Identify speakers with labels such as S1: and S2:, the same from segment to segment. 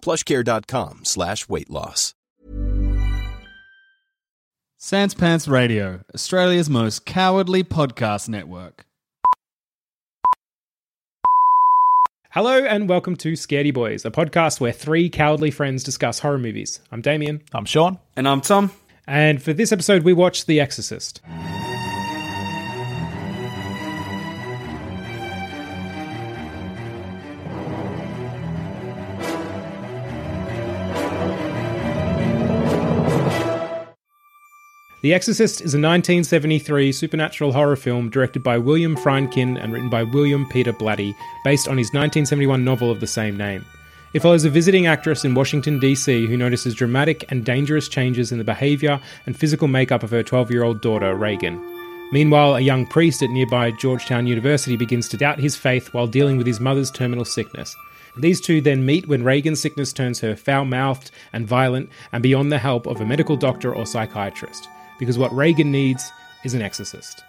S1: plushcare.com slash weight loss.
S2: Sans Pants Radio, Australia's most cowardly podcast network.
S3: Hello and welcome to Scaredy Boys, a podcast where three cowardly friends discuss horror movies. I'm Damien,
S4: I'm Sean.
S5: And I'm Tom.
S3: and for this episode, we watched The Exorcist. The Exorcist is a 1973 supernatural horror film directed by William Friedkin and written by William Peter Blatty, based on his 1971 novel of the same name. It follows a visiting actress in Washington, D.C., who notices dramatic and dangerous changes in the behavior and physical makeup of her 12 year old daughter, Regan. Meanwhile, a young priest at nearby Georgetown University begins to doubt his faith while dealing with his mother's terminal sickness. These two then meet when Regan's sickness turns her foul mouthed and violent and beyond the help of a medical doctor or psychiatrist because what Regan needs is an exorcist.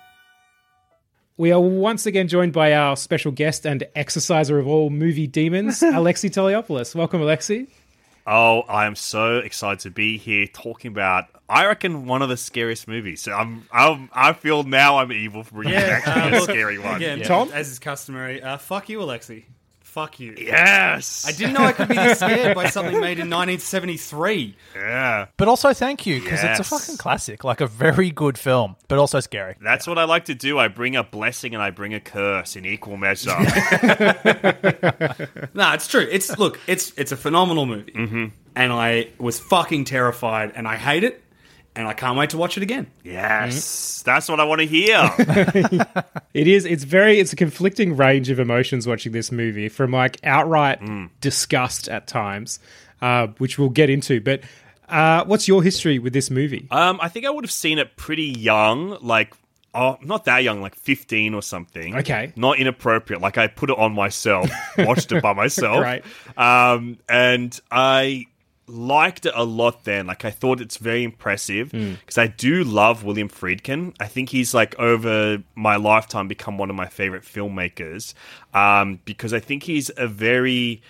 S3: We are once again joined by our special guest and exorciser of all movie demons, Alexi Toliopoulos. Welcome, Alexi.
S4: Oh, I am so excited to be here talking about. I reckon one of the scariest movies. So I'm, I'm I feel now I'm evil for bringing actually a scary one.
S5: Again,
S3: Tom?
S5: as is customary, uh, fuck you, Alexi. Fuck you.
S4: Yes,
S5: I didn't know I could be this scared by something made in 1973.
S4: Yeah,
S6: But also thank you because
S4: Yes.
S6: it's a fucking classic, like a very good film, but also scary.
S4: that's what I like to do. I bring a blessing and I bring a curse in equal measure.
S5: No, it's true. It's look, it's it's a phenomenal movie, mm-hmm. and I was fucking terrified, and I hate it, and I can't wait to watch it again.
S4: yes, that's what I want to hear.
S3: It is. It's very. It's a conflicting range of emotions watching this movie, from like outright disgust at times, uh, which we'll get into. But uh, what's your history with this movie?
S4: um, I think I would have seen it pretty young, like. Oh, not that young, like 15 or something.
S3: Okay.
S4: Not inappropriate. Like I put it on myself, watched it by myself.
S3: Right.
S4: Um, and I liked it a lot then. Like I thought it's very impressive because I do love William Friedkin. I think he's like over my lifetime become one of my favorite filmmakers um, because I think he's a very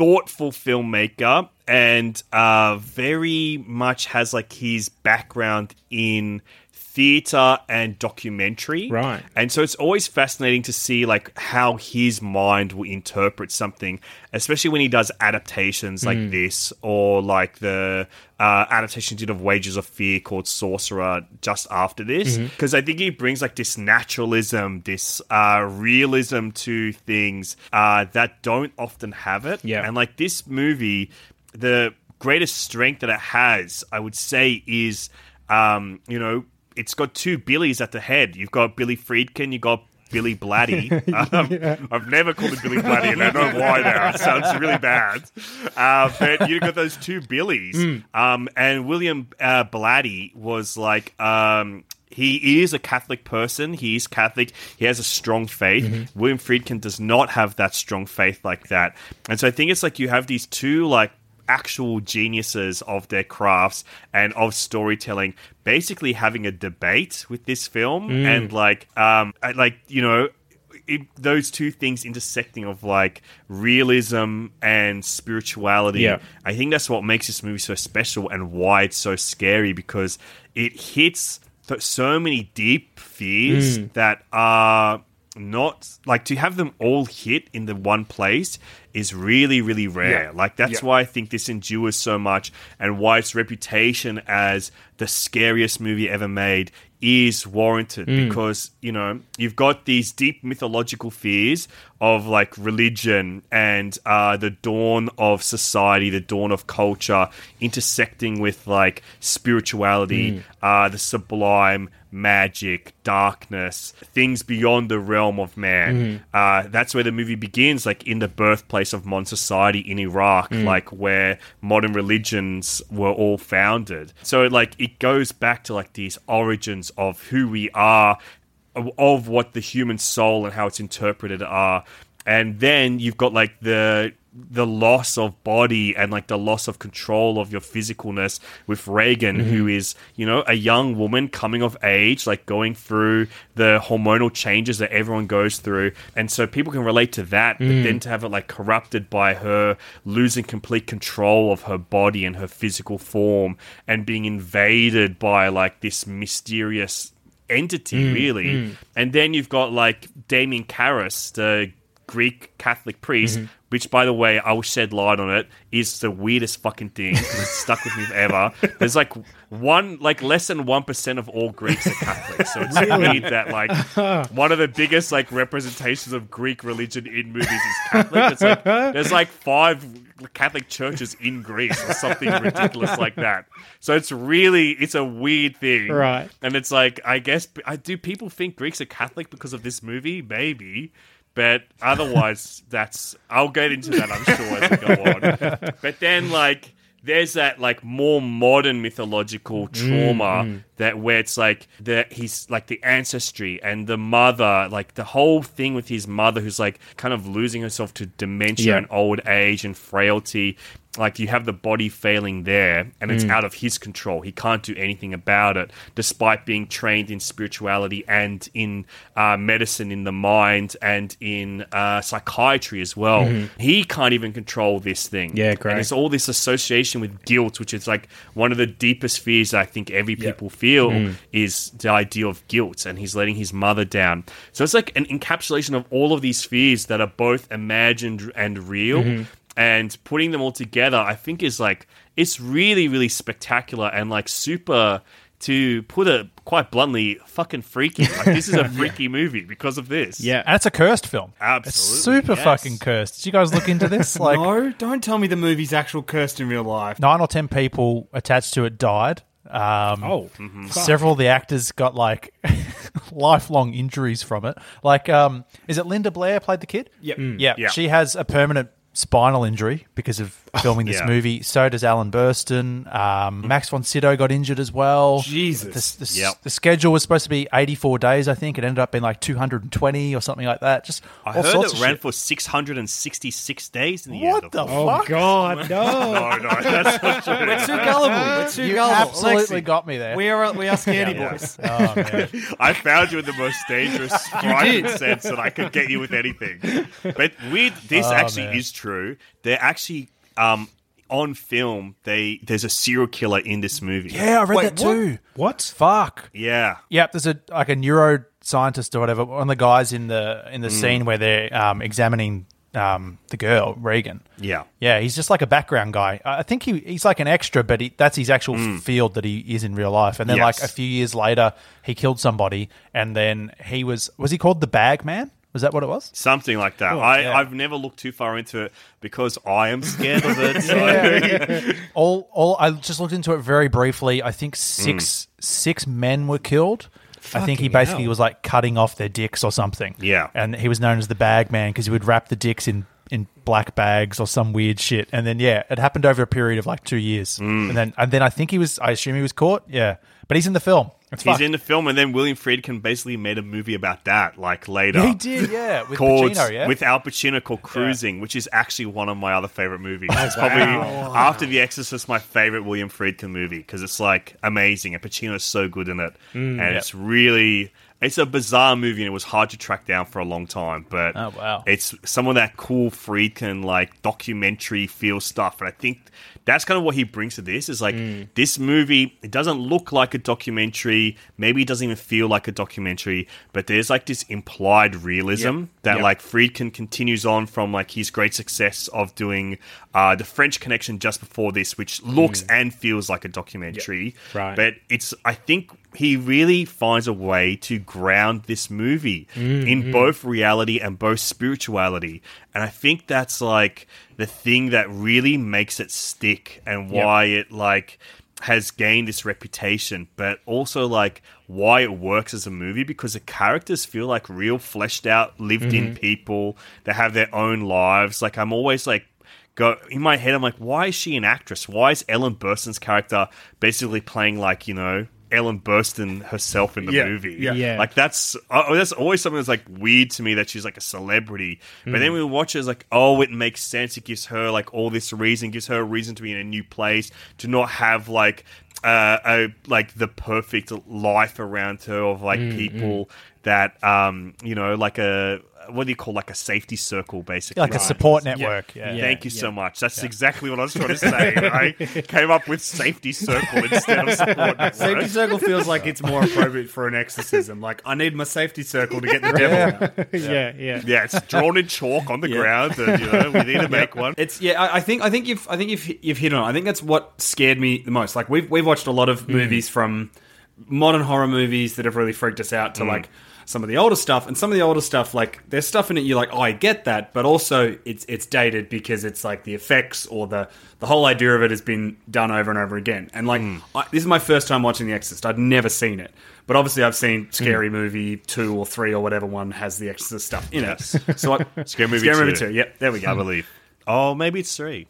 S4: thoughtful filmmaker and uh, very much has like his background in theater and documentary
S3: Right.
S4: and so it's always fascinating to see like how his mind will interpret something, especially when he does adaptations like this or like the uh, adaptation did of Wages of Fear called Sorcerer just after this. Because I think he brings like this naturalism, this uh, realism to things uh, that don't often have it.
S3: Yeah.
S4: And like this movie, the greatest strength that it has, I would say, is um, you know, it's got two Billies at the head. You've got Billy Friedkin, you've got Billy Blatty. Um, I've never called him Billy Blatty, and I don't know why now. It sounds really bad. Uh, but you've got those two Billies. Um, and William uh, Blatty was like. Um, he is a Catholic person. He is Catholic. He has a strong faith. William Friedkin does not have that strong faith like that. And so I think it's like you have these two like actual geniuses of their crafts and of storytelling basically having a debate with this film and like um like you know it, those two things intersecting of like realism and spirituality
S3: Yeah.
S4: i think that's what makes this movie so special and why it's so scary because it hits th- so many deep fears that are not like to have them all hit in the one place is really, really rare.
S5: Yeah.
S4: Like that's
S5: Yeah.
S4: why I think this endures so much, and why its reputation as the scariest movie ever made is warranted mm. because you know you've got these deep mythological fears of like religion and uh, the dawn of society, the dawn of culture, intersecting with like spirituality, uh, the sublime, magic, darkness, things beyond the realm of man. Uh, that's where the movie begins, like in the birthplace of modern society in Iraq, like where modern religions were all founded. So, like, it goes back to like these origins of who we are, of- what the human soul and how it's interpreted are. And then you've got like the the loss of body and like the loss of control of your physicalness with Regan, who mm-hmm. is, you know, a young woman coming of age, like going through the hormonal changes that everyone goes through. And so people can relate to that, but then mm. to have it like corrupted by her losing complete control of her body and her physical form and being invaded by like this mysterious entity, mm, really. Mm. And then you've got like Damien Karras, the Greek Catholic priest, mm-hmm. which, by the way, I will shed light on it, is the weirdest fucking thing. It's stuck with me forever. There's like one, like less than one percent of all Greeks are Catholic, so it's weird that like one of the biggest like representations of Greek religion in movies is Catholic. It's like there's like five Catholic churches in Greece or something ridiculous like that. So it's really it's a weird thing,
S3: Right.
S4: And it's like I guess I do people think Greeks are Catholic because of this movie? Maybe. But otherwise, that's I'll get into that. I'm sure as we go on. But then, like, there's that like more modern mythological trauma mm, mm. That where it's like the he's like the ancestry and the mother, like the whole thing with his mother who's like kind of losing herself to dementia
S3: Yeah.
S4: and old age and frailty. Like you have the body failing there, and it's out of his control. He can't do anything about it, despite being trained in spirituality and in uh, medicine, in the mind, and in uh, psychiatry as well. He can't even control this thing.
S3: Yeah,
S4: And
S3: great.
S4: it's all this association with guilt, which is like one of the deepest fears I think every people feel hmm. is the idea of guilt, and he's letting his mother down. So it's like an encapsulation of all of these fears that are both imagined and real. Mm-hmm. And putting them all together, I think is like it's really, really spectacular and like super. To put it quite bluntly, fucking freaky. Like this is a freaky movie because of this.
S3: Yeah.
S6: And it's a cursed film.
S4: Absolutely,
S6: It's super
S4: yes.
S6: fucking cursed. Did you guys look into this? Like
S5: no, don't tell me the movie's actual cursed in real life.
S6: nine or ten people attached to it died. Um,
S3: Oh,
S6: several of the actors got like lifelong injuries from it. Like, um, is it Linda Blair played the kid?
S5: Yep.
S6: Yeah,
S4: Yeah.
S6: she has a permanent spinal injury because of filming this
S4: Yeah.
S6: movie. So does Ellen Burstyn. Um, Max von Sydow got injured as well.
S5: Jesus.
S6: The, the,
S4: Yep.
S6: the schedule was supposed to be 84 days, I think. It ended up being like 220 or something like that. Just
S4: I
S6: all
S4: heard
S6: sorts
S4: it
S6: of
S4: ran
S6: shit.
S4: for 666 days in the year.
S6: What
S4: end.
S6: the
S4: of
S3: oh
S6: fuck?
S3: God, no!
S4: No, no, that's not true.
S5: We're too gullible. We're too
S6: You
S5: gullible.
S6: absolutely
S5: Lexi,
S6: got me there.
S5: We are we are scaredy
S4: Yeah.
S5: boys.
S6: oh.
S4: I found you in the most dangerous frightening sense that I could get you with anything. But weird, this
S6: Oh,
S4: actually
S6: man.
S4: is true. They're actually um, on film. They there's a serial killer in this movie.
S6: Yeah, I read
S5: Wait,
S6: that too.
S3: What?
S6: Fuck.
S4: yeah.
S6: Yep, there's a like a neuroscientist or whatever. One of the guys in the in the
S4: Mm.
S6: scene where they're um, examining um, the girl Regan.
S4: Yeah.
S6: Yeah, he's just like a background guy. I I think he he's like an extra, but he, that's his actual
S4: Mm.
S6: field that he is in real life. And then like a few years later, he killed somebody, and then he was was he called the Bag Man? Was that what it was?
S4: Something like that. I,
S6: yeah.
S4: I've never looked too far into it because I am scared of it. So.
S6: all all I just looked into it very briefly. I think six six men were killed. I think he basically
S3: hell.
S6: was like cutting off their dicks or something.
S4: Yeah.
S6: and he was known as the bag man because he would wrap the dicks in in black bags or some weird shit. And then yeah, it happened over a period of like two years.
S4: Mm.
S6: And then and then I think he was. I assume he was caught. Yeah, but he's in the film. It's
S4: He's
S6: fucked.
S4: in the film, and then William Friedkin basically made a movie about that, like later.
S6: Yeah, he did. Yeah, with
S4: called
S6: Pacino. Yeah,
S4: with Al Pacino called Cruising, which is actually one of my other favorite movies. Oh, it's probably after The Exorcist my favorite William Friedkin movie because it's like amazing and Pacino's so good in it, mm, and it's really it's a bizarre movie and it was hard to track down for a long time. But
S6: Oh, wow.
S4: it's some of that cool Friedkin like documentary feel stuff, and I think that's kind of what he brings to this. Is like this movie. It doesn't look like a documentary. Maybe it doesn't even feel like a documentary. But there's like this implied realism that
S5: Yep.
S4: like Friedkin continues on from like his great success of doing uh, the French Connection just before this, which looks and feels like a documentary.
S3: Right.
S4: But it's I think he really finds a way to ground this movie in mm-hmm. both reality and both spirituality. And I think that's like the thing that really makes it stick and why it like has gained this reputation, but also like why it works as a movie because the characters feel like real fleshed out, lived in mm-hmm. people. They have their own lives. Like I'm always like go in my head. I'm like, why is she an actress? Why is Ellen Burstyn's character basically playing like you know Ellen Burstyn herself in the
S5: Yeah,
S4: movie?
S5: yeah.
S3: Yeah.
S4: like that's uh, that's always something that's like weird to me that she's like a celebrity. But then we watch it, it's like, oh, it makes sense. It gives her like all this reason, gives her a reason to be in a new place, to not have like uh, a like the perfect life around her of like people that um you know like a what do you call like a safety circle basically
S6: Like a support network. Yeah.
S3: Yeah.
S4: Thank you so much. That's exactly what I was trying to say. I came up with safety circle instead of support network.
S5: Safety circle feels like it's more appropriate for an exorcism. Like I need my safety circle to get the devil out.
S3: yeah, yeah.
S4: Yeah, it's drawn in chalk on the ground, and you know we need to make one.
S5: It's yeah. I, I think I think you've I think you've you've hit on. it. I think that's what scared me the most. Like we've we've watched a lot of movies from modern horror movies that have really freaked us out to like some of the older stuff and some of the older stuff like there's stuff in it you're like oh I get that but also it's it's dated because it's like the effects or the the whole idea of it has been done over and over again. And like hmm. I, this is my first time watching The Exorcist. I'd never seen it. But obviously I've seen hmm. Scary Movie two or three or whatever one has The Exorcist stuff in it. So I,
S4: Scary Movie
S5: Scary Movie
S4: 2.
S5: two. Yep there we go.
S4: I believe. Oh, maybe it's three.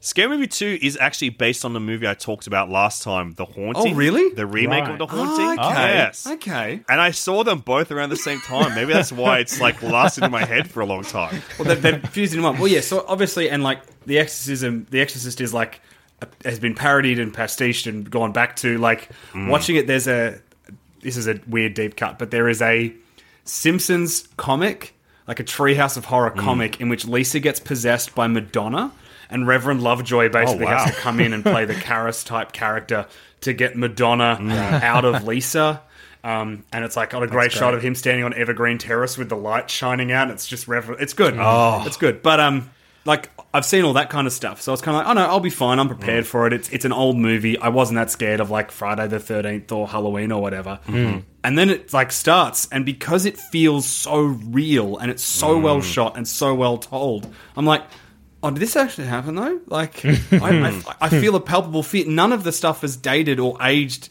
S4: Scary Movie 2 is actually based on the movie I talked about last time, The Haunting.
S5: Oh, really?
S4: The remake
S3: Right.
S4: of The Haunting.
S5: Oh, okay.
S4: Yes.
S5: okay
S4: And I saw them both around the same time. Maybe that's why it's like lasted in my head for a long time.
S5: Well, they've, they've fused in one. Well, yeah. So obviously, and like the exorcism, the Exorcist is like has been parodied and pastiched and gone back to like mm. watching it. There's a this is a weird deep cut, but there is a Simpsons comic, like a Treehouse of Horror mm. comic, in which Lisa gets possessed by Madonna, and Reverend Lovejoy basically
S4: wow.
S5: has to come in and play the Karras type character to get Madonna out of Lisa. Um, and it's like got a great, shot of him standing on Evergreen Terrace with the light shining out. It's just Reverend. It's good. Oh, it's good. But um, like I've seen all that kind of stuff, so I was kind of like, oh no, I'll be fine. I'm prepared for it. It's it's an old movie. I wasn't that scared of like Friday the Thirteenth or Halloween or whatever. And then it like starts, and because it feels so real and it's so well shot and so well told, I'm like. Oh, did this actually happen though? Like, I, I, I feel a palpable fear. None of the stuff is dated or aged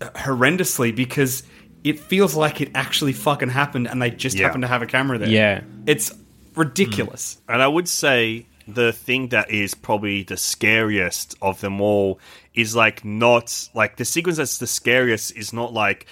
S5: uh, horrendously because it feels like it actually fucking happened and they just
S4: Yeah.
S5: happened to have a camera there.
S3: Yeah.
S5: It's ridiculous. Mm.
S4: And I would say the thing that is probably the scariest of them all is like not like the sequence that's the scariest is not like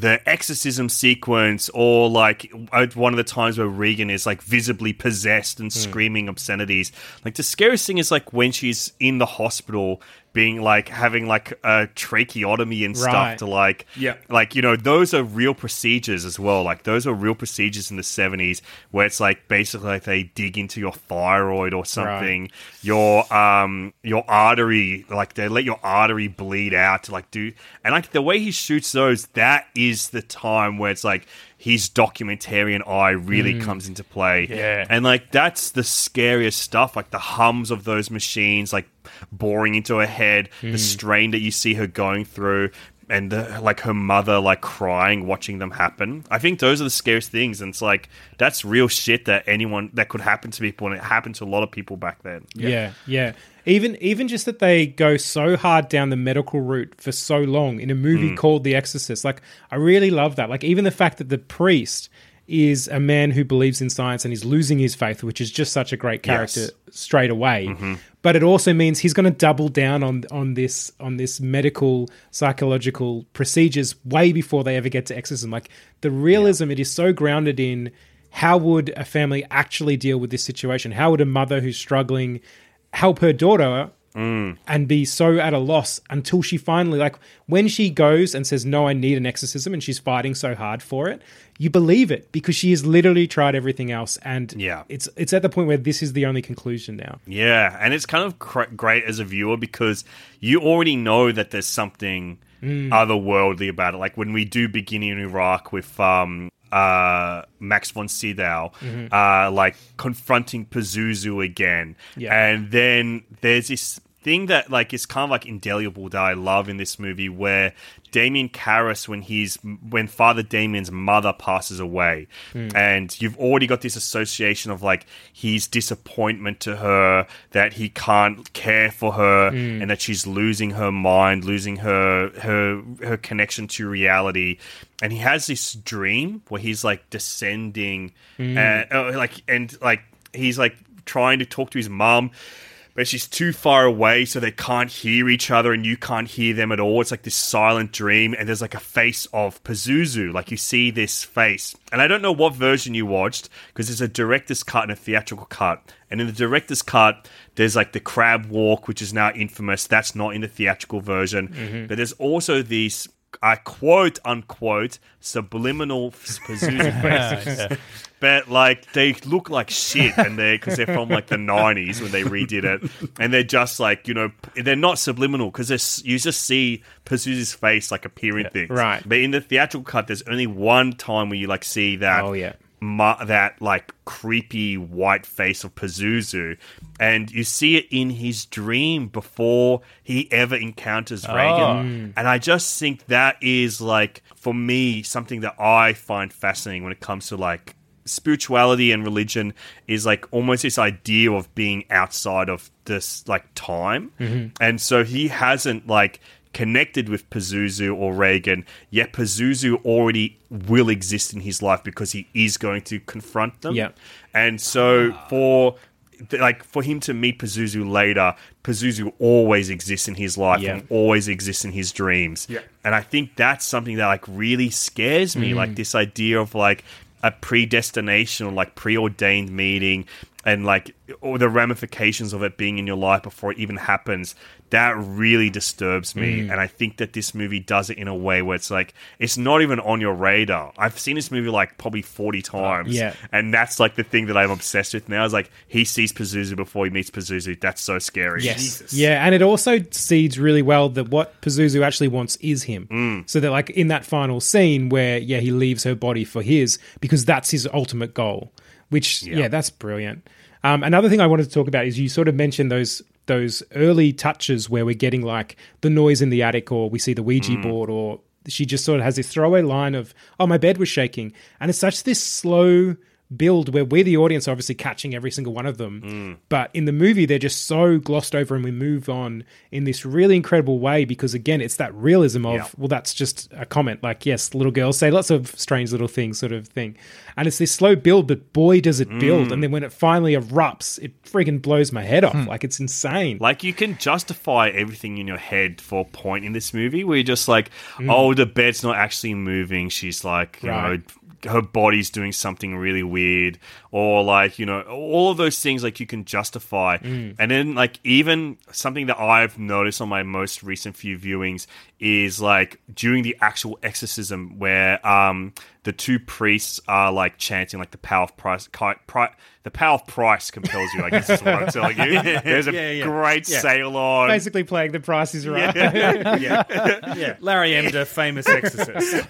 S4: the exorcism sequence or like one of the times where Regan is like visibly possessed and hmm. screaming obscenities. Like the scariest thing is like when she's in the hospital being like having like a tracheotomy and stuff
S3: Right.
S4: to like
S5: Yeah.
S4: like you know those are real procedures as well like those are real procedures in the 70s where it's like basically like they dig into your thyroid or something your um your artery like they let your artery bleed out to like do and like the way he shoots those that is the time where it's like his documentarian eye really mm. comes into play.
S6: Yeah.
S4: and like that's the scariest stuff like the hums of those machines like boring into her head the mm. strain that you see her going through and the, like her mother like crying watching them happen i think those are the scariest things and it's like that's real shit that anyone that could happen to people and it happened to a lot of people back then
S3: Yeah, yeah. Even even just that they go so hard down the medical route for so long in a movie mm. called The Exorcist. Like I really love that. Like even the fact that the priest is a man who believes in science and is losing his faith, which is just such a great character
S4: Yes.
S3: straight away. Mm-hmm. But it also means he's going to double down on on this on this medical psychological procedures way before they ever get to exorcism. Like the realism, it is so grounded in how would a family actually deal with this situation? How would a mother who's struggling help her daughter and be so at a loss until she finally like when she goes and says no i need an exorcism and she's fighting so hard for it you believe it because she has literally tried everything else and
S4: Yeah.
S3: it's it's at the point where this is the only conclusion now
S4: Yeah, and it's kind of cr- great as a viewer because you already know that there's something otherworldly about it. Like when we do begin in Iraq with um, uh, Max von Sydow, uh, like confronting Pazuzu again,
S3: Yeah.
S4: and then there's this thing that like is kind of like indelible that I love in this movie where Damien Karras when he's when Father Damien's mother passes away hmm. and you've already got this association of like his disappointment to her that he can't care for her hmm. and that she's losing her mind losing her her her connection to reality. And he has this dream where he's like descending and uh, oh, like and like he's like trying to talk to his mum but she's too far away so they can't hear each other and you can't hear them at all. It's like this silent dream and there's like a face of Pazuzu. Like you see this face. And I don't know what version you watched because there's a director's cut and a theatrical cut. And in the director's cut, there's like the crab walk, which is now infamous. That's not in the theatrical version. Mm-hmm. But there's also these, I quote unquote, subliminal Pazuzu faces. But like they look like shit, and they because they're from like the '90s when they redid it, and they're just like you know they're not subliminal because you just see Pazuzu's face like appearing things,
S3: right.
S4: But in the theatrical cut, there's only one time where you like see that
S3: Oh, yeah.
S4: Mu- that like creepy white face of Pazuzu, and you see it in his dream before he ever encounters oh. Regan. Mm. And I just think that is like for me something that I find fascinating when it comes to like spirituality and religion is like almost this idea of being outside of this like time. Mm-hmm. And so he hasn't like connected with Pazuzu or Regan, yet Pazuzu already will exist in his life because he is going to confront them.
S3: Yeah.
S4: And so for like for him to meet Pazuzu later, Pazuzu always exists in his life
S3: Yeah.
S4: and always exists in his dreams.
S5: Yeah.
S4: And I think that's something that like really scares me, like mm. this idea of like a predestination or like preordained meeting and like all the ramifications of it being in your life before it even happens that really disturbs me mm. and i think that this movie does it in a way where it's like it's not even on your radar i've seen this movie like probably 40 times
S3: Yeah.
S4: and that's like the thing that i'm obsessed with now is like he sees pazuzu before he meets pazuzu that's so scary
S3: Yes. Yeah, and it also seeds really well that what Pazuzu actually wants is him. Mm. So that like in that final scene where yeah, he leaves her body for his because that's his ultimate goal. Which yeah, that's brilliant. Um, another thing I wanted to talk about is you sort of mentioned those those early touches where we're getting like the noise in the attic or we see the Ouija board or she just sort of has this throwaway line of oh my bed was shaking. And it's such this slow build where we're the audience obviously catching every single one of them. Mm. But in the movie they're just so glossed over and we move on in this really incredible way because again it's that realism of
S4: Yeah.
S3: well that's just a comment. Like yes little girls say lots of strange little things sort of thing. And it's this slow build but boy does it build. Mm. And then when it finally erupts it friggin' blows my head off. Hmm. Like it's insane.
S4: Like you can justify everything in your head for a point in this movie where you're just like, mm. oh, the bed's not actually moving. She's like, you
S3: Right.
S4: know, her body's doing something really weird, or like, you know, all of those things like you can justify. And then like even something that I've noticed on my most recent few viewings is like during the actual exorcism where um the two priests are like chanting like the power of price, ki- pri- the power of price compels you. I guess is what I'm telling you. There's a
S5: Yeah, yeah.
S4: great
S5: Yeah.
S4: sail on.
S3: basically playing the price is right
S5: yeah, Larry Emdur, famous exorcist.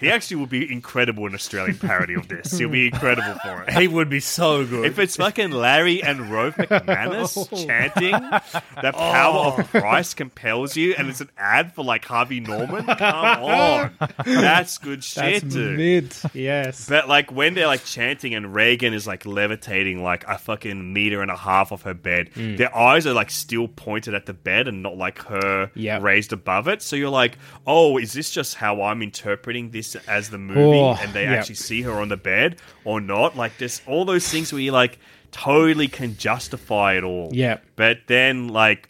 S4: He actually would be incredible in Australian parody of this. He'll be incredible for it.
S5: He would be so good.
S4: If it's fucking Larry and Rove McManus oh. chanting the power of oh. Price compels you, and it's an ad for like Harvey Norman, come on, that's good shit,
S3: that's
S4: dude.
S3: Mid yes
S4: But like when they're like chanting and Regan is like levitating like a fucking meter and a half off her bed,
S3: Mm.
S4: their eyes are like still pointed at the bed and not like her
S3: Yeah.
S4: raised above it. So you're like, oh, is this just how I'm interpreting this as the movie?
S3: Oh,
S4: and they
S3: yeah.
S4: actually see her on the bed or not? Like there's all those things where you like totally can justify it all.
S3: Yeah.
S4: But then like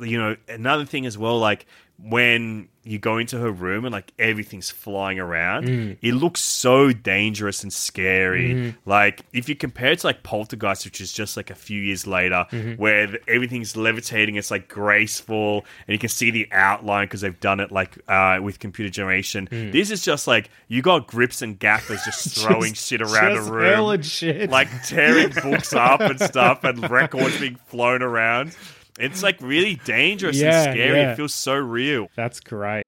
S4: you know, another thing as well, like when you go into her room and like everything's flying around,
S3: Mm.
S4: it looks so dangerous and scary.
S3: Mm-hmm.
S4: Like if you compare it to like Poltergeist, which is just like a few years later,
S3: Mm-hmm.
S4: where the, everything's levitating, it's like graceful, and you can see the outline because they've done it like uh, with computer generation.
S3: Mm.
S4: This is just like you got grips and gaffers just throwing shit around
S3: just
S4: a room, like tearing books up and stuff, and records being flown around. It's like really dangerous
S3: Yeah,
S4: and scary.
S3: yeah.
S4: It feels so real.
S3: That's great.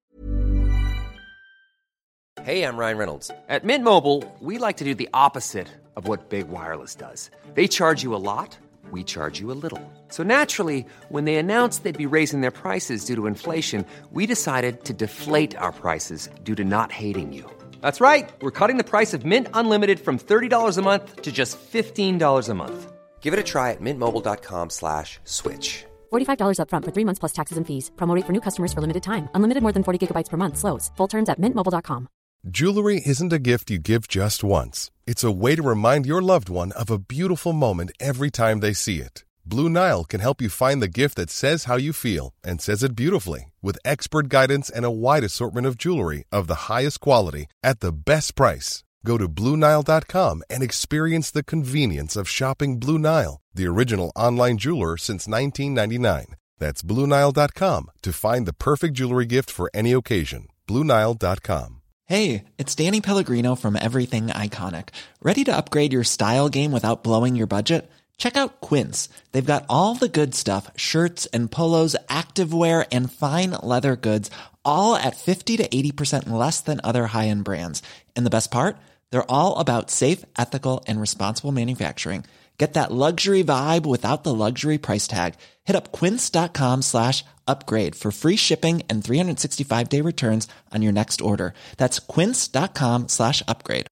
S7: Hey, I'm Ryan Reynolds.
S8: At Mint Mobile, we like to do the opposite of what Big Wireless does. They charge you a lot, we charge you a little. So naturally, when they announced they'd be raising their prices due to inflation, we decided to deflate our prices due to not hating you. That's right. We're cutting the price of Mint Unlimited from $30 a month to just $15 a month.
S7: Give it a try at mintmobile.com slash switch.
S9: $45 upfront for three months plus taxes and fees. Promo for new customers for limited time. Unlimited more than 40 gigabytes per month. Slows. Full terms at mintmobile.com.
S1: Jewelry isn't a gift you give just once. It's a way to remind your loved one of a beautiful moment every time they see it. Blue Nile can help you find the gift that says how you feel and says it beautifully with expert guidance and a wide assortment of jewelry of the highest quality at the best price. Go to BlueNile.com and experience the convenience of shopping Blue Nile, the original online jeweler since 1999. That's BlueNile.com to find the perfect jewelry gift for any occasion. BlueNile.com.
S10: Hey, it's Danny Pellegrino from Everything Iconic. Ready to upgrade your style game without blowing your budget? Check out Quince. They've got all the good stuff shirts and polos, activewear, and fine leather goods, all at 50 to 80% less than other high end brands. And the best part? They're all about safe, ethical, and responsible manufacturing. Get that luxury vibe without the luxury price tag. Hit up quince.com slash upgrade for free shipping and 365 day returns on your next order. That's quince.com slash upgrade.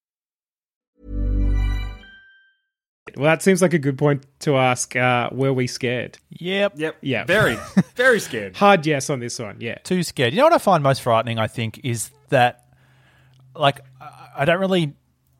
S3: Well, that seems like a good point to ask. Uh, were we scared?
S6: Yep.
S5: Yep.
S3: Yeah.
S5: Very, very scared.
S3: Hard yes on this one. Yeah.
S6: Too scared. You know what I find most frightening, I think, is that, like, I- I don't really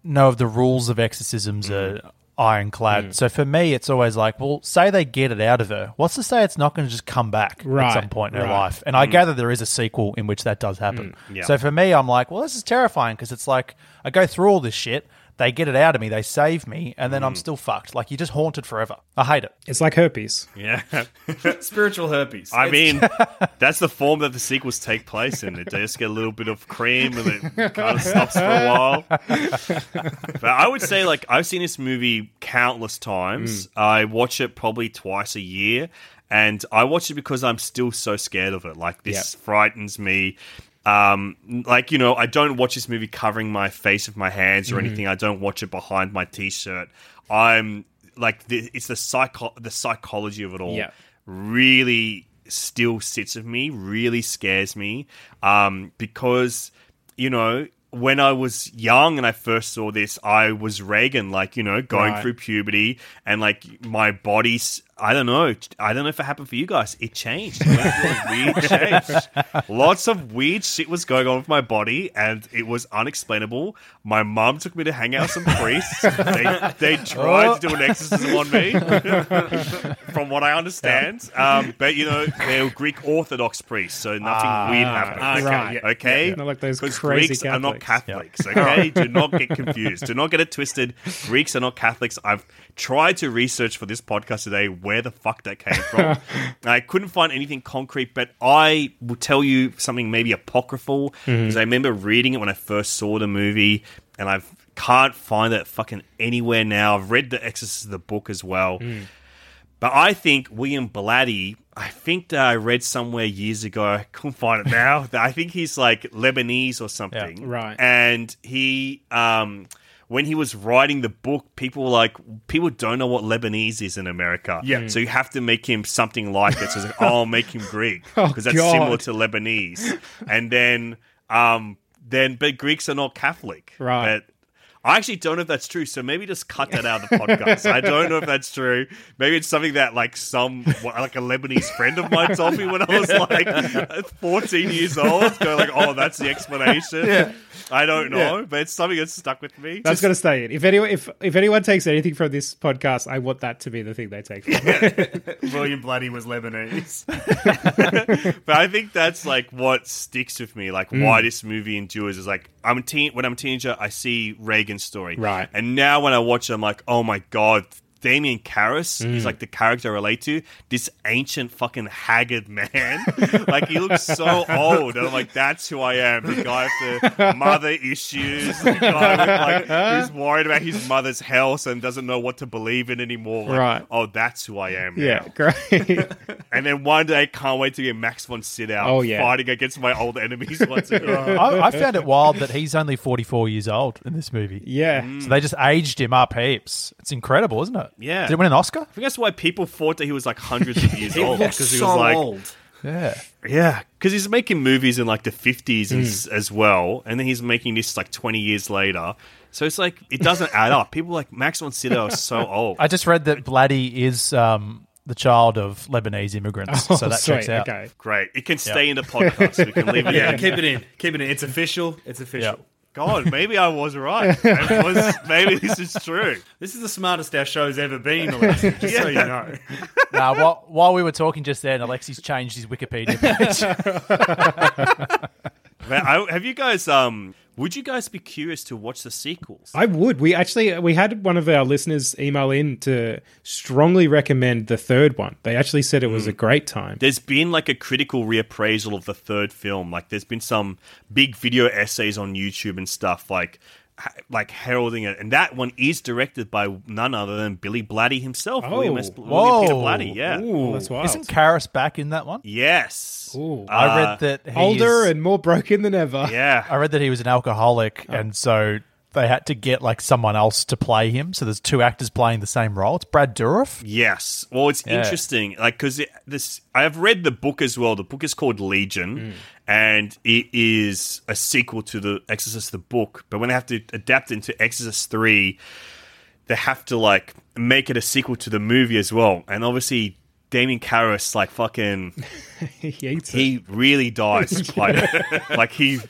S6: know if the rules of exorcisms are mm. ironclad. Mm. So for me, it's always like, well, say they get it out of her. What's to say it's not going to just come back
S3: Right,
S6: at some point in her life? And I mm. gather there is a sequel in which that does happen.
S4: yeah.
S6: So for me, I'm like, well, this is terrifying because it's like I go through all this shit. They get it out of me, they save me, and then I'm mm. still fucked. Like you're just haunted forever. I hate it.
S3: It's like herpes.
S4: Yeah.
S5: Spiritual herpes.
S4: I mean, that's the form that the sequels take place in. They just get a little bit of cream and it kind of stops for a while. but I would say, like, I've seen this movie countless times. Mm. I watch it probably twice a year. And I watch it because I'm still so scared of it. Like, this frightens me. Um, like, you know, I don't watch this movie covering my face with my hands or anything. I don't watch it behind my t shirt. I'm like, the, it's the psycho- the psychology of it all
S3: Yeah.
S4: really still sits with me, really scares me. Um, because, you know, when I was young and I first saw this, I was Regan, like, you know, going
S3: Right.
S4: through puberty and like my body's, I don't know, I don't know if it happened for you guys. It changed. It went a weird change. Lots of weird shit was going on with my body and it was unexplainable. My mum took me to hang out with some priests. they, they tried to do an exorcism on me, from what I understand. Um, but, you know, they're Greek Orthodox priests, so nothing weird happened.
S3: okay, yeah.
S4: Okay?
S3: Yeah, not like those
S4: Because
S3: crazy
S4: Greeks are not
S3: Catholics.
S4: Catholics, okay? Do not get confused. Do not get it twisted. Greeks are not Catholics. I've tried to research for this podcast today where the fuck that came from. I couldn't find anything concrete, but I will tell you something maybe apocryphal because I remember reading it when I first saw the movie, and I can't find it fucking anywhere now. I've read The Exorcist, of the book as well. But I think William Blatty, I think that I read somewhere years ago, I couldn't find it now. I think he's like Lebanese or something.
S3: Yeah, right.
S4: And he, um, when he was writing the book, people were like, people don't know what Lebanese is in America.
S5: Yeah.
S4: So you have to make him something like it. So it's like, oh, I'll make him Greek
S3: Oh,
S4: because that's
S3: God.
S4: similar to Lebanese. And then, um, then, but Greeks are not Catholic.
S3: Right.
S4: But I actually don't know if that's true. So maybe just cut that out of the podcast. I don't know if that's true. Maybe it's something that like some like a Lebanese friend of mine told me when I was like 14 years old. Go like, oh, that's the explanation.
S5: Yeah.
S4: I don't know, but it's something that's stuck with me.
S3: That's going to stay in. If anyone, if if anyone takes anything from this podcast, I want that to be the thing they take. From it.
S5: William Blatty was Lebanese.
S4: but I think that's like what sticks with me, like why hmm. this movie endures is like I'm a teen when I'm a teenager, I see Regan's story.
S3: Right.
S4: And now when I watch it, I'm like, oh my god, Damien Karras is mm. like the character I relate to. This ancient fucking haggard man. like he looks so old. And I'm like, that's who I am. The guy with the mother issues. The guy with like who's worried about his mother's health and doesn't know what to believe in anymore. Like,
S3: Right.
S4: Oh, that's who I am.
S3: yeah,
S4: now.
S3: great.
S4: And then one day, can't wait to get Max von Sydow
S3: Oh, yeah.
S4: fighting against my old enemies once again.
S6: I, I found it wild that he's only 44 years old in this movie.
S3: yeah.
S6: So they just aged him up heaps. It's incredible, isn't it?
S4: Yeah.
S6: Did he win an Oscar?
S4: I think that's why people thought that he was like hundreds of years old because he
S5: so
S4: was like,
S5: old.
S6: Yeah.
S4: yeah, because he's making movies in like the fifties as, as well, and then he's making this like twenty years later. So it's like it doesn't add up. People like Max von Sydow is so old.
S6: I just read that Blatty is um, the child of Lebanese immigrants. so that
S3: sweet,
S6: checks out.
S3: Okay.
S4: Great, it can stay in the podcast. We can leave it.
S5: Yeah,
S4: in.
S5: keep it in. Keep it in. It's official. It's official.
S6: Yeah.
S4: God, maybe I was right. Was, maybe this is true.
S5: This is the smartest our show's ever been, Alexi, just so you know.
S6: Now, while, while we were talking just then, Alexis changed his Wikipedia page.
S4: Man, I, have you guys? Um, would you guys be curious to watch the sequels?
S3: I would. We actually we had one of our listeners email in to strongly recommend the third one. They actually said it was hmm. a great time.
S4: there's been like a critical reappraisal of the third film. Like there's been some big video essays on YouTube and stuff like like heralding it. And that one is directed by none other than Billy Blatty himself, William, S- William Peter Blatty. Yeah.
S3: Ooh, that's wild.
S6: Isn't Karras back in that one?
S4: Yes.
S3: Ooh.
S6: I
S4: Uh,
S6: read that he
S3: Older
S6: is-
S3: and more broken than ever.
S4: Yeah.
S6: I read that he was an alcoholic,
S3: Oh.
S6: and so they had to get like someone else to play him. So there's two actors playing the same role. It's Brad Dourif.
S4: Yes. Well, it's
S6: Yeah.
S4: interesting, like because this. I have read the book as well. The book is called Legion,
S6: Mm.
S4: and it is a sequel to the Exorcist the book. But when they have to adapt it into Exorcist three, they have to like make it a sequel to the movie as well. And obviously, Damien Karras, like fucking,
S3: he hates it.
S4: he really dies. like, like he.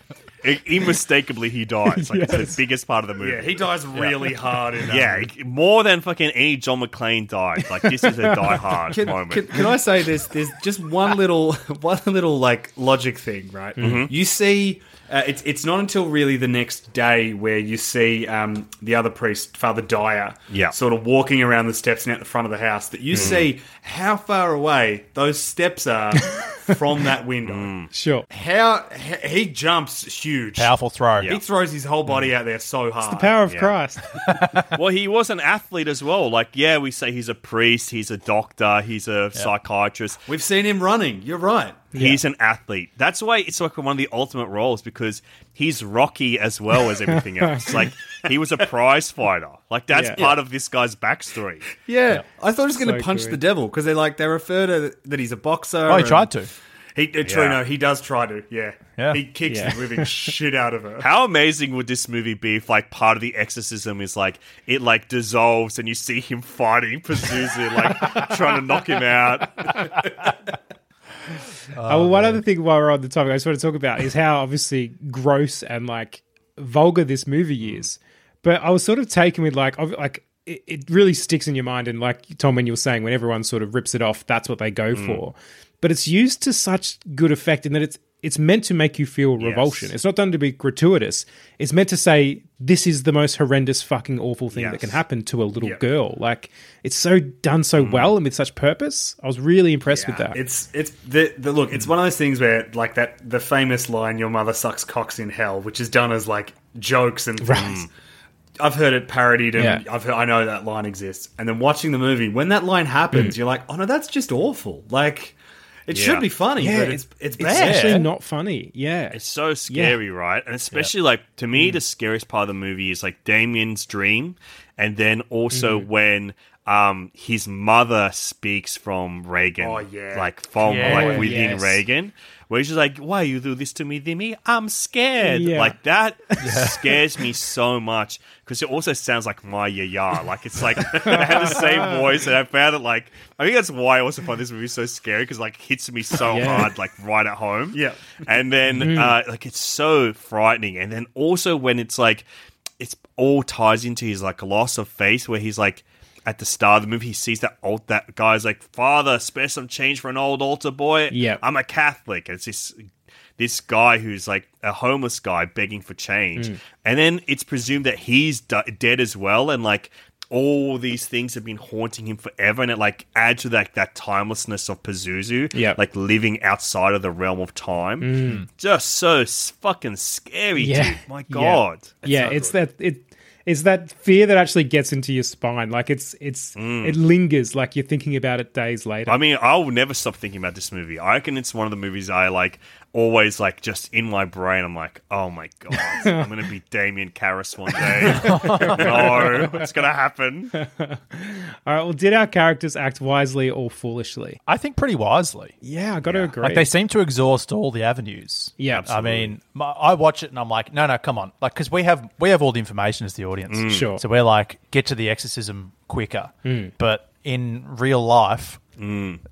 S4: Unmistakably, he dies. Like it's the biggest part of the movie.
S5: Yeah, he dies really hard in that
S4: Yeah,
S5: movie.
S4: more than fucking any John McClane died. Like this is a die hard
S5: Can,
S4: moment.
S5: can, can I say this? There's just one little, one little like logic thing, right?
S4: Mm-hmm.
S5: You see, uh, it's it's not until really the next day where you see um, the other priest, Father Dyer,
S4: Yeah.
S5: sort of walking around the steps and out the front of the house that
S4: Mm.
S5: you see how far away those steps are from that window.
S4: Mm.
S3: Sure.
S5: How he he jumps huge,
S6: Powerful throw.
S5: He throws his whole body out there so hard.
S3: It's The power of
S4: Yeah.
S3: Christ.
S4: well, he was an athlete as well. Like, yeah, we say he's a priest, he's a doctor, he's a psychiatrist.
S5: We've seen him running. You're right.
S4: He's an athlete. That's why it's like one of the ultimate roles because he's rocky as well as everything else. like he was a prize fighter. Like that's
S3: Yeah.
S4: part of this guy's backstory.
S5: Yeah, I thought he was going to
S3: So
S5: punch
S3: good.
S5: the devil because they like they refer to that he's a boxer.
S6: Oh, he
S5: and-
S6: tried to.
S5: He uh, true, no, he does try to. Yeah,
S6: Yeah.
S5: he kicks
S3: Yeah.
S5: the living shit out of her.
S4: How amazing would this movie be if like part of the exorcism is like it like dissolves and you see him fighting Pazuzu, like trying to knock him out.
S3: Oh, uh, well, one other thing while we're on the topic, I just want to talk about is how obviously gross and like vulgar this movie hmm. is. But I was sort of taken with like, like it, it really sticks in your mind. And like Tom, when you were saying, when everyone sort of rips it off, that's what they go hmm. for. But it's used to such good effect in that it's it's meant to make you feel revulsion. It's not done to be gratuitous. It's meant to say this is the most horrendous, fucking awful thing that can happen to a little
S5: Yep.
S3: girl. Like it's so done so mm. well and with such purpose. I was really impressed with that.
S5: It's it's the, the look. It's one of those things where like that the famous line "Your mother sucks cocks in hell," which is done as like jokes and things. I've heard it parodied, and
S3: Yeah.
S5: I've heard, I know that line exists. And then watching the movie, when that line happens, mm. you're like, "Oh no, that's just awful." Like it
S4: Yeah.
S5: should be funny, but it's it's
S3: It's
S5: bad.
S3: actually not funny. Yeah.
S4: It's so scary, right? And especially like to me, the scariest part of the movie is like Damien's dream, and then also when um his mother speaks from Regan.
S5: Oh, yeah.
S4: like from
S6: Yeah.
S4: like within
S3: yes.
S4: Regan. Where he's just like, "Why you do this to me, Dimmy? I'm scared."
S3: Yeah.
S4: Like that scares me so much because it also sounds like my yaya. Like it's like I have the same voice, and I found it like I think that's why I also find this movie so scary because like hits me so
S3: Yeah.
S4: hard, like right at home.
S5: Yeah.
S4: and then uh, like it's so frightening, and then also when it's like it's all ties into his like loss of faith, where he's like. At the start of the movie, he sees that old that guy's like, "Father, spare some change for an old altar boy."
S3: Yeah.
S4: I'm a Catholic. It's this this guy who's like a homeless guy begging for change,
S3: Mm.
S4: and then it's presumed that he's d- dead as well, and like all these things have been haunting him forever, and it like adds to that that timelessness of Pazuzu,
S3: Yeah.
S4: like living outside of the realm of time. Just so fucking scary,
S3: Mm. Yeah.
S4: dude. My
S3: Yeah.
S4: God,
S3: yeah, it's that it it's that fear that actually gets into your spine. Like it's it's hmm. it lingers. Like you're thinking about it days later.
S4: I mean, I will never stop thinking about this movie. I reckon it's one of the movies I like always like just in my brain. I'm like, oh my god, I'm gonna be Damien Karras one day. no, it's gonna happen.
S3: All right. Well, did our characters act wisely or foolishly?
S6: I think pretty wisely.
S3: Yeah, I got to agree.
S6: Like they seem to exhaust all the avenues.
S3: Yeah,
S6: I mean, my, I watch it and I'm like, no, no, come on, like because we have we have all the information as the audience.
S3: Mm. Sure.
S6: So we're like, get to the exorcism quicker. But in real life,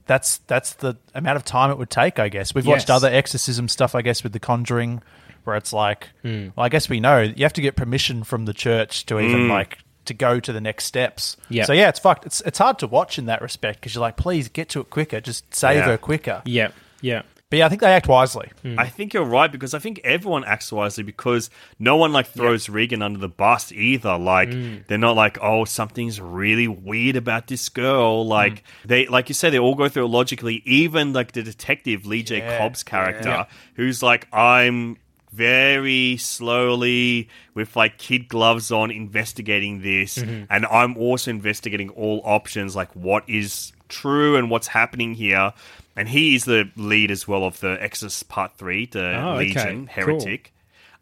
S6: that's that's the amount of time it would take. I guess we've watched other exorcism stuff. I guess with The Conjuring, where it's like,
S3: Mm.
S6: well, I guess we know you have to get permission from the church to even
S4: Mm.
S6: like to go to the next steps.
S3: Yeah.
S6: So yeah, it's fucked. It's it's hard to watch in that respect because you're like, please get to it quicker. Just save
S4: Yeah.
S6: her quicker.
S3: Yeah, yeah.
S6: But yeah, I think they act wisely. Hmm.
S4: I think you're right because I think everyone acts wisely because no one like throws Regan under the bus either. Like hmm. they're not like, oh, something's really weird about this girl. Like hmm. they, like you say, they all go through it logically. Even like the detective Lee J. Cobb's character, who's like, I'm very slowly with like kid gloves on investigating this mm-hmm. and i'm also investigating all options like what is true and what's happening here and he is the lead as well of the Exorcist part 3 the
S3: Oh, okay.
S4: legion
S3: Cool.
S4: heretic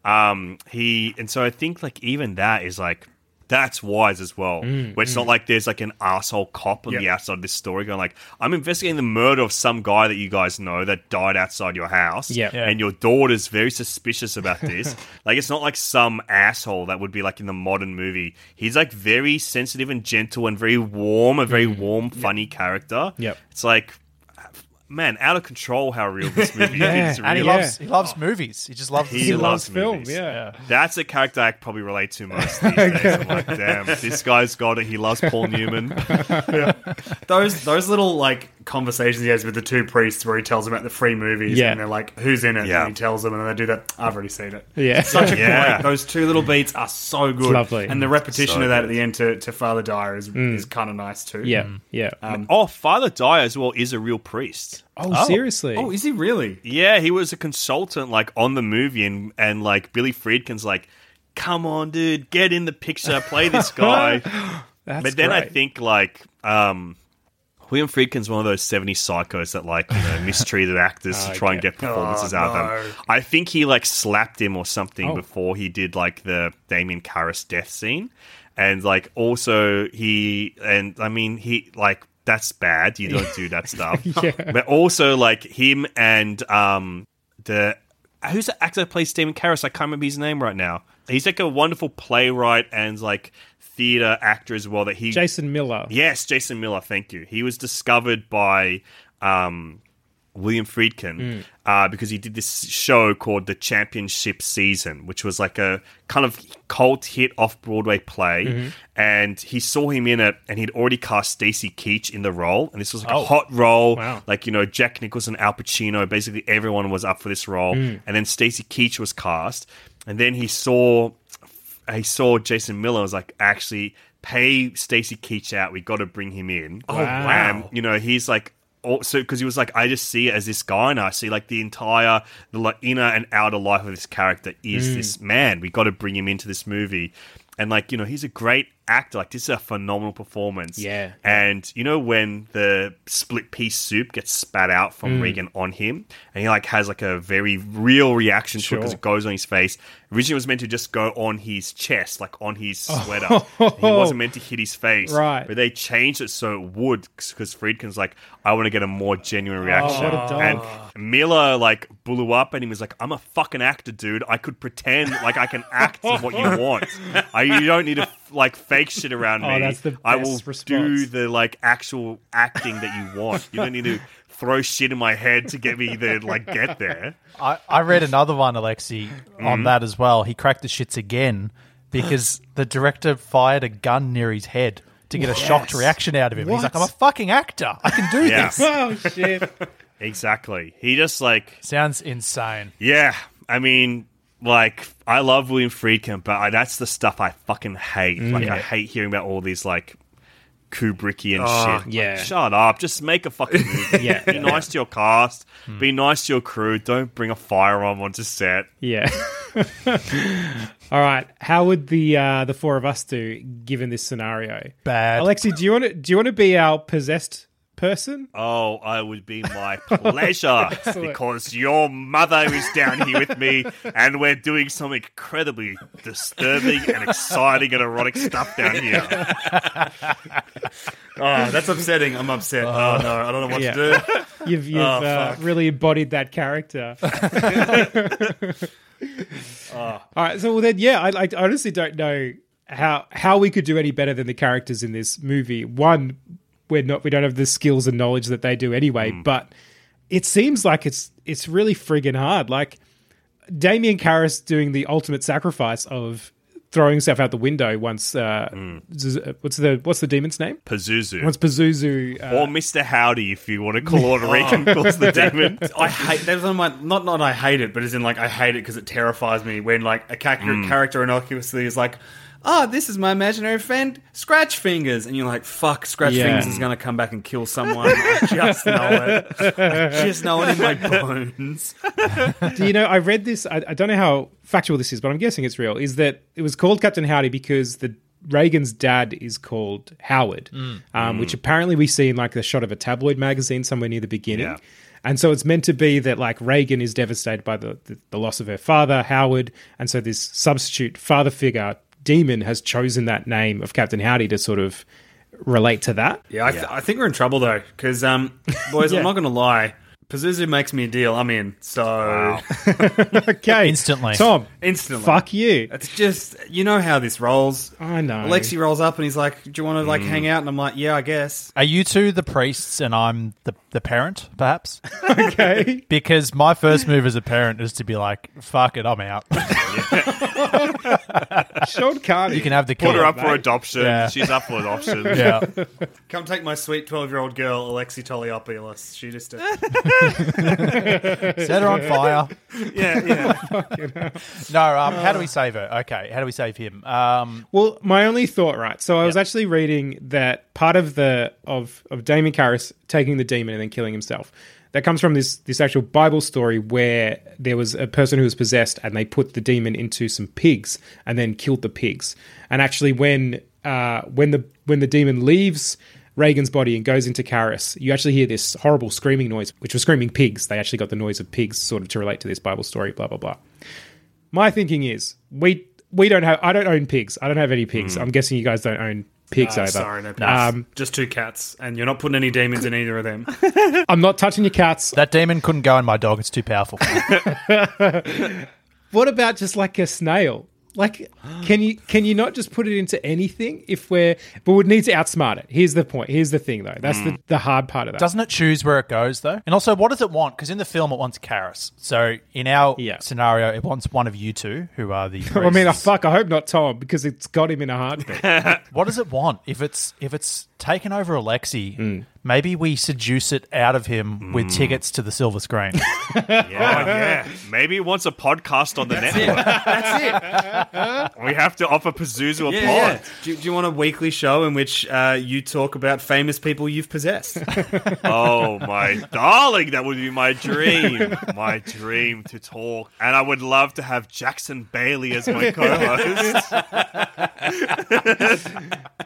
S4: um he and so i think like even that is like that's wise as well.
S3: Mm,
S4: where it's not like there's like an asshole cop on the outside of this story going like, I'm investigating the murder of some guy that you guys know that died outside your house.
S3: Yeah. Yeah.
S4: And your daughter's very suspicious about this. like it's not like some asshole that would be like in the modern movie. He's like very sensitive and gentle and very warm, a very warm, funny character.
S3: Mm. Yep.
S4: It's like man, out of control how real this movie
S3: Yeah.
S4: is.
S6: And he
S4: really.
S6: loves he loves movies. He just loves
S4: He
S3: He loves
S4: loves
S3: film.
S4: movies.
S3: Yeah.
S4: That's a character I probably relate to most these days. I'm like, damn, this guy's got it. He loves Paul Newman.
S5: Those those little like conversations he has with the two priests where he tells them about the free movies
S3: Yeah.
S5: and they're like, "Who's in it?"
S4: Yeah.
S5: And he tells them, and they do that. I've already seen it.
S3: Yeah.
S5: Such a
S4: Yeah.
S5: great. Those two little beats are so good.
S3: lovely.
S5: and the repetition
S4: So
S5: of that
S4: good.
S5: at the end to, to Father Dyer is mm. is kind of nice too.
S3: Yeah. Yeah.
S4: Um, oh, Father Dyer as well is a real priest.
S3: Oh, seriously?
S5: Oh, is he really?
S4: Yeah, he was a consultant like on the movie, and and like Billy Friedkin's like, come on, dude, get in the picture, play this guy.
S3: That's
S4: but then I think like um, William Friedkin's one of those 70 psychos that like you know mistreated actors to try and get performances
S5: Oh,
S4: out of
S5: no.
S4: them. I think he like slapped him or something
S3: Oh.
S4: before he did like the Damien Karras death scene, and like also he and I mean he like that's bad. You don't do that stuff.
S3: Yeah.
S4: But also like him and um the who's the actor that plays Damien Karras? I can't remember his name right now. He's like a wonderful playwright and like theater actor as well. That he
S3: Jason Miller.
S4: Yes, Jason Miller. Thank you. He was discovered by um, William Friedkin hmm. uh, because he did this show called The Championship Season, which was like a kind of cult hit off Broadway play. Mm-hmm. And he saw him in it, and he'd already cast Stacy Keach in the role. And this was like a oh. hot role.
S3: Wow.
S4: Like, you know, Jack Nicholson, Al Pacino, basically everyone was up for this role. Hmm. And then Stacy Keach was cast. And then he saw he saw Jason Miller was like, actually, pay Stacy Keach out. We got to bring him in. Oh,
S3: wow.
S4: you know, he's like, also because he was like, I just see it as this guy, and I see like the entire the like, inner and outer life of this character is mm. this man. We got to bring him into this movie, and like you know, he's a great actor, like this is a phenomenal performance.
S3: Yeah.
S4: And you know when the split piece soup gets spat out from
S3: Mm.
S4: Regan on him, and he like has like a very real reaction to it because it goes on his face. Originally, it was meant to just go on his chest, like on his sweater.
S3: Oh.
S4: he wasn't meant to hit his face,
S3: Right.
S4: But they changed it so it would because Friedkin's like, I want to get a more genuine reaction.
S3: Oh, what a dog.
S4: and Miller like blew up and he was like, I'm a fucking actor, dude. I could pretend like I can act what you want. I, you don't need to like fake shit around
S3: Oh,
S4: me.
S3: that's the
S4: I will
S3: response.
S4: do the like actual acting that you want. You don't need to throw shit in my head to get me to like get there.
S6: I, I read another one, Alexi, on
S4: Mhm.
S6: that as well. He cracked the shits again because the director fired a gun near his head to get a shocked reaction out of him. He's like, I'm a fucking actor. I can do
S4: Yeah.
S6: this.
S3: Oh shit.
S4: Exactly. He just like
S6: Sounds insane.
S4: Yeah, I mean, like I love William Friedkin, but I, that's the stuff I fucking hate.
S3: Mm.
S4: Like
S3: Yeah.
S4: I hate hearing about all these like Kubrickian
S3: Oh,
S4: shit. Like,
S3: yeah.
S4: shut up. Just make a fucking movie.
S3: Yeah.
S4: be nice to your cast.
S3: Hmm.
S4: Be nice to your crew. Don't bring a firearm onto set.
S3: Yeah. All right. How would the uh, the four of us do given this scenario?
S6: Bad.
S3: Alexi, do you want to do you want to be our possessed person?
S4: Oh, I would be my pleasure because your mother is down here with me, and we're doing some incredibly disturbing and exciting and erotic stuff down here.
S5: Oh, that's upsetting. I'm upset. Oh, no, I don't know what
S3: Yeah.
S5: to do.
S3: You've you've
S5: Oh,
S3: uh, really embodied that character.
S5: Oh.
S3: All right, so well then, yeah, I, I honestly don't know how how we could do any better than the characters in this movie. One, we're not we don't have the skills and knowledge that they do anyway, but it seems like it's it's really friggin' hard. Like Damien Karras doing the ultimate sacrifice of throwing himself out the window once. Uh, Z- what's the what's the demon's name?
S4: Pazuzu.
S3: Once Pazuzu. Uh,
S4: or Mr. Howdy, if you want to call it Regan calls the demon.
S5: I hate that's one of my not not I hate it, but as in like I hate it because it terrifies me when like a character,
S4: Mm.
S5: character innocuously is like, "Oh, this is my imaginary friend, Scratch Fingers," and you're like, "Fuck, Scratch
S3: Yeah.
S5: Fingers is gonna come back and kill someone." I just know it. I just know it in my bones.
S3: Do you know? I read this. I, I don't know how factual this is, but I'm guessing it's real. Is that it was called Captain Howdy because the Regan's dad is called Howard,
S6: Mm.
S3: um,
S4: Mm.
S3: which apparently we see in like the shot of a tabloid magazine somewhere near the beginning.
S4: Yeah.
S3: And so it's meant to be that like Regan is devastated by the, the, the loss of her father, Howard, and so this substitute father figure demon has chosen that name of Captain Howdy to sort of relate to that.
S5: Yeah, I, th- I think we're in trouble though, because um, boys,
S3: Yeah.
S5: I'm not gonna lie. Pazuzu makes me a deal. I'm in. So
S3: okay,
S6: Instantly.
S3: Tom,
S5: instantly,
S3: fuck you.
S5: It's just you know how this rolls.
S3: I know.
S5: Alexi rolls up and he's like, "Do you want to like hang out?" And I'm like, "Yeah, I guess."
S6: Are you two the priests and I'm the, the parent, perhaps?
S3: okay.
S6: because my first move as a parent is to be like, fuck it, I'm out.
S3: Sean Carney.
S6: You can have the kid.
S4: Put her up for adoption.
S6: Yeah.
S4: She's up for adoption.
S6: Yeah.
S5: Come take my sweet 12 year old girl, Alexi Toliopoulos. She just.
S6: Set her on fire.
S5: yeah, yeah.
S6: No, um, how do we save her? Okay, how do we save him? Um,
S3: Well, my only thought, right? So I was actually reading that part of the of of Damien Karras taking the demon and then killing himself. That comes from this this actual Bible story where there was a person who was possessed and they put the demon into some pigs and then killed the pigs. And actually, when uh, when the when the demon leaves Regan's body and goes into Karras, you actually hear this horrible screaming noise, which was screaming pigs. They actually got the noise of pigs, sort of to relate to this Bible story. Blah blah blah. My thinking is we we don't have I don't own pigs. I don't have any pigs. I'm guessing you guys don't own pigs
S5: Uh,
S3: either.
S5: sorry, no pigs.
S3: Um,
S5: Just two cats, and you're not putting any demons in either of them.
S3: I'm not touching your cats.
S6: that demon couldn't go in my dog. It's too powerful.
S3: What about just like a snail? Like, can you can you not just put it into anything if we're but we'd need to outsmart it. Here's the point. Here's the thing though. That's the, mm. the hard part of that.
S6: Doesn't it choose where it goes though? And also, what does it want? Because in the film, it wants Karras. So in our
S3: Yeah.
S6: scenario, it wants one of you two, who are the.
S3: I mean, oh,
S6: priests.
S3: fuck. I hope not Tom because it's got him in a heartbeat.
S6: what does it want? If it's if it's taken over Alexi, mm. Maybe we seduce it out of him with tickets to the silver screen.
S4: Yeah, yeah. Maybe he wants a podcast on the network.
S5: That's it.
S4: We have to offer Pazuzu a
S5: Yeah,
S4: pod.
S5: yeah. Do, do you want a weekly show in which uh, you talk about famous people you've possessed?
S4: Oh my darling, that would be my dream. My dream to talk. And I would love to have Jackson Bailey as my co-host.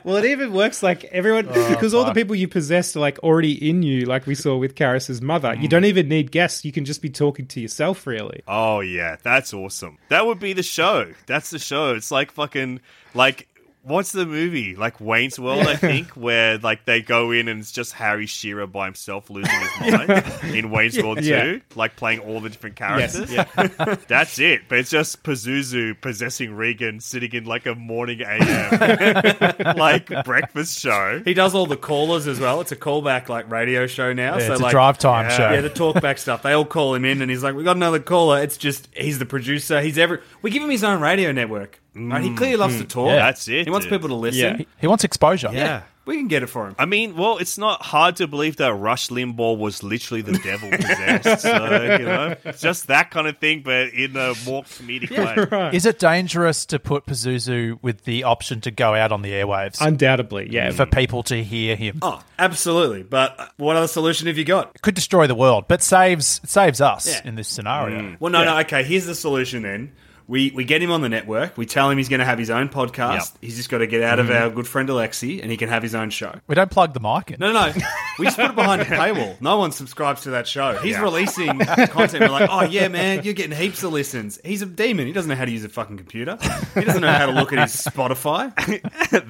S3: Well, it even works like everyone because all the people you possess are like already in you, like we saw with Karras's mother. You don't even need guests; you can just be talking to yourself, really.
S4: Oh yeah, that's awesome. That would be the show. That's the show. It's like fucking like what's the movie? Like Wayne's World, I think, where like they go in and it's just Harry Shearer by himself losing his mind in Wayne's World
S3: Yeah.
S4: 2, like playing all the different
S3: Yes,
S4: characters. That's it. But it's just Pazuzu possessing Regan sitting in like a morning AM like breakfast show.
S5: he does all the callers as well. It's a callback like radio show now.
S6: Yeah,
S5: so
S6: it's a
S5: like,
S6: drive time
S4: yeah.
S6: show.
S5: Yeah, the talkback stuff. They all call him in, and he's like, "We got another caller." It's just he's the producer. He's every. We give him his own radio network. Mm. Right? He clearly loves mm. to talk.
S6: Yeah.
S4: That's it,
S5: He wants
S4: dude.
S5: people to listen.
S3: Yeah.
S5: Yeah.
S6: he wants exposure. Yeah.
S5: We can get it for him.
S4: I mean, well, it's not hard to believe that Rush Limbaugh was literally the devil possessed. so, you know, it's just that kind of thing, but in a more comedic way.
S6: Is it dangerous to put Pazuzu with the option to go out on the airwaves
S3: Undoubtedly, yeah.
S6: for people to hear him?
S5: Oh, absolutely. But uh, what other solution have you got?
S6: It could destroy the world, but saves saves us
S5: Yeah.
S6: in this scenario. Mm.
S5: Well, no, no. Okay, here's the solution then. We, we get him on the network. We tell him he's going to have his own podcast.
S4: Yep.
S5: He's just got to get out of mm-hmm. our good friend Alexi, and he can have his own show.
S6: We don't plug the mic in.
S5: No, no, no. We just put it behind a paywall. No one subscribes to that show. He's releasing content. We're like, oh, yeah, man, you're getting heaps of listens. He's a demon. He doesn't know how to use a fucking computer. He doesn't know how to look at his Spotify.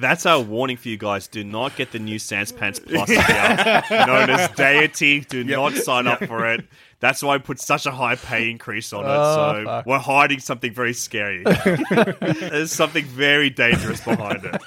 S4: That's our warning for you guys. Do not get the new Sans Pants Plus account known as Deity. Do not sign up for it. That's why I put such a high pay increase on it. Oh, so
S6: fuck.
S4: we're hiding something very scary. There's something very dangerous behind it.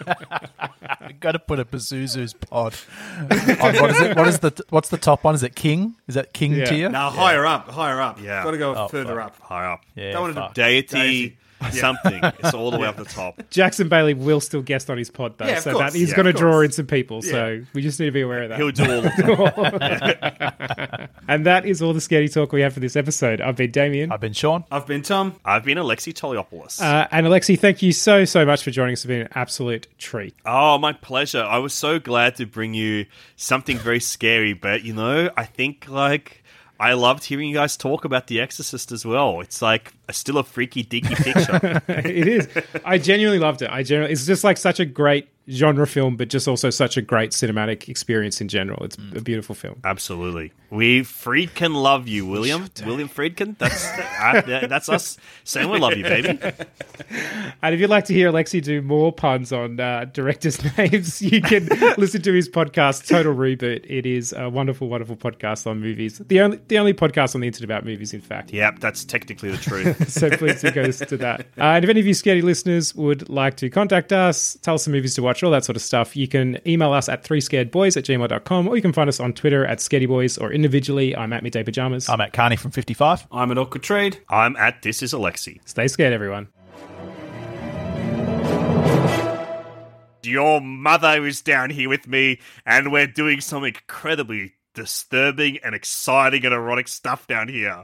S6: We've got to put a Pazuzu's pod. on, what is it? What is the what's the top one? Is it King? Is that King
S3: Yeah.
S6: tier?
S5: No, higher up, higher up.
S4: Yeah.
S5: Got to go
S6: Oh,
S5: further
S6: fuck.
S5: up.
S4: higher up.
S6: Yeah,
S5: Don't want to
S6: fuck.
S4: Deity,
S5: Deity.
S4: something. It's all the way up the top.
S3: Jackson Bailey will still guest on his pod, though,
S5: Yeah, of
S3: so
S5: course.
S3: that he's
S4: Yeah,
S3: going to
S4: of
S3: draw
S5: course.
S3: in some people. So we just need to be aware of that.
S4: He'll do all the time.
S3: and that is all the scaredy talk we have for this episode. I've been Damien.
S6: I've been Sean.
S5: I've been Tom.
S4: I've been Alexi Toliopoulos.
S3: Uh, and Alexi, thank you so, so much for joining us. It's been an absolute treat.
S4: Oh, my pleasure. I was so glad to bring you something very scary, but you know, I think like I loved hearing you guys talk about The Exorcist as well. It's like a, still a freaky, deaky picture.
S3: it is. I genuinely loved it. I genuinely, it's just like such a great genre film, but just also such a great cinematic experience in general. It's a beautiful film.
S4: Absolutely. We Friedkin love you, William. William Friedkin. That's uh, that's us saying we love you, baby.
S3: And if you'd like to hear Alexi do more puns on uh, directors' names, you can listen to his podcast, Total Reboot. It is a wonderful, wonderful podcast on movies. The only the only podcast on the internet about movies, in fact.
S4: Yep, that's technically the truth.
S3: so please do go listen to that. Uh, and if any of you scaredy listeners would like to contact us, tell us some movies to watch, all that sort of stuff, you can email us at three scaredboys at gmail.com or you can find us on Twitter at scaredyboys or individually. I'm at Midday Pajamas.
S6: I'm at Carney from 55.
S5: I'm at Awkward Trade.
S4: I'm at This Is Alexi.
S3: Stay scared, everyone.
S4: Your mother is down here with me, and we're doing some incredibly disturbing and exciting and erotic stuff down here.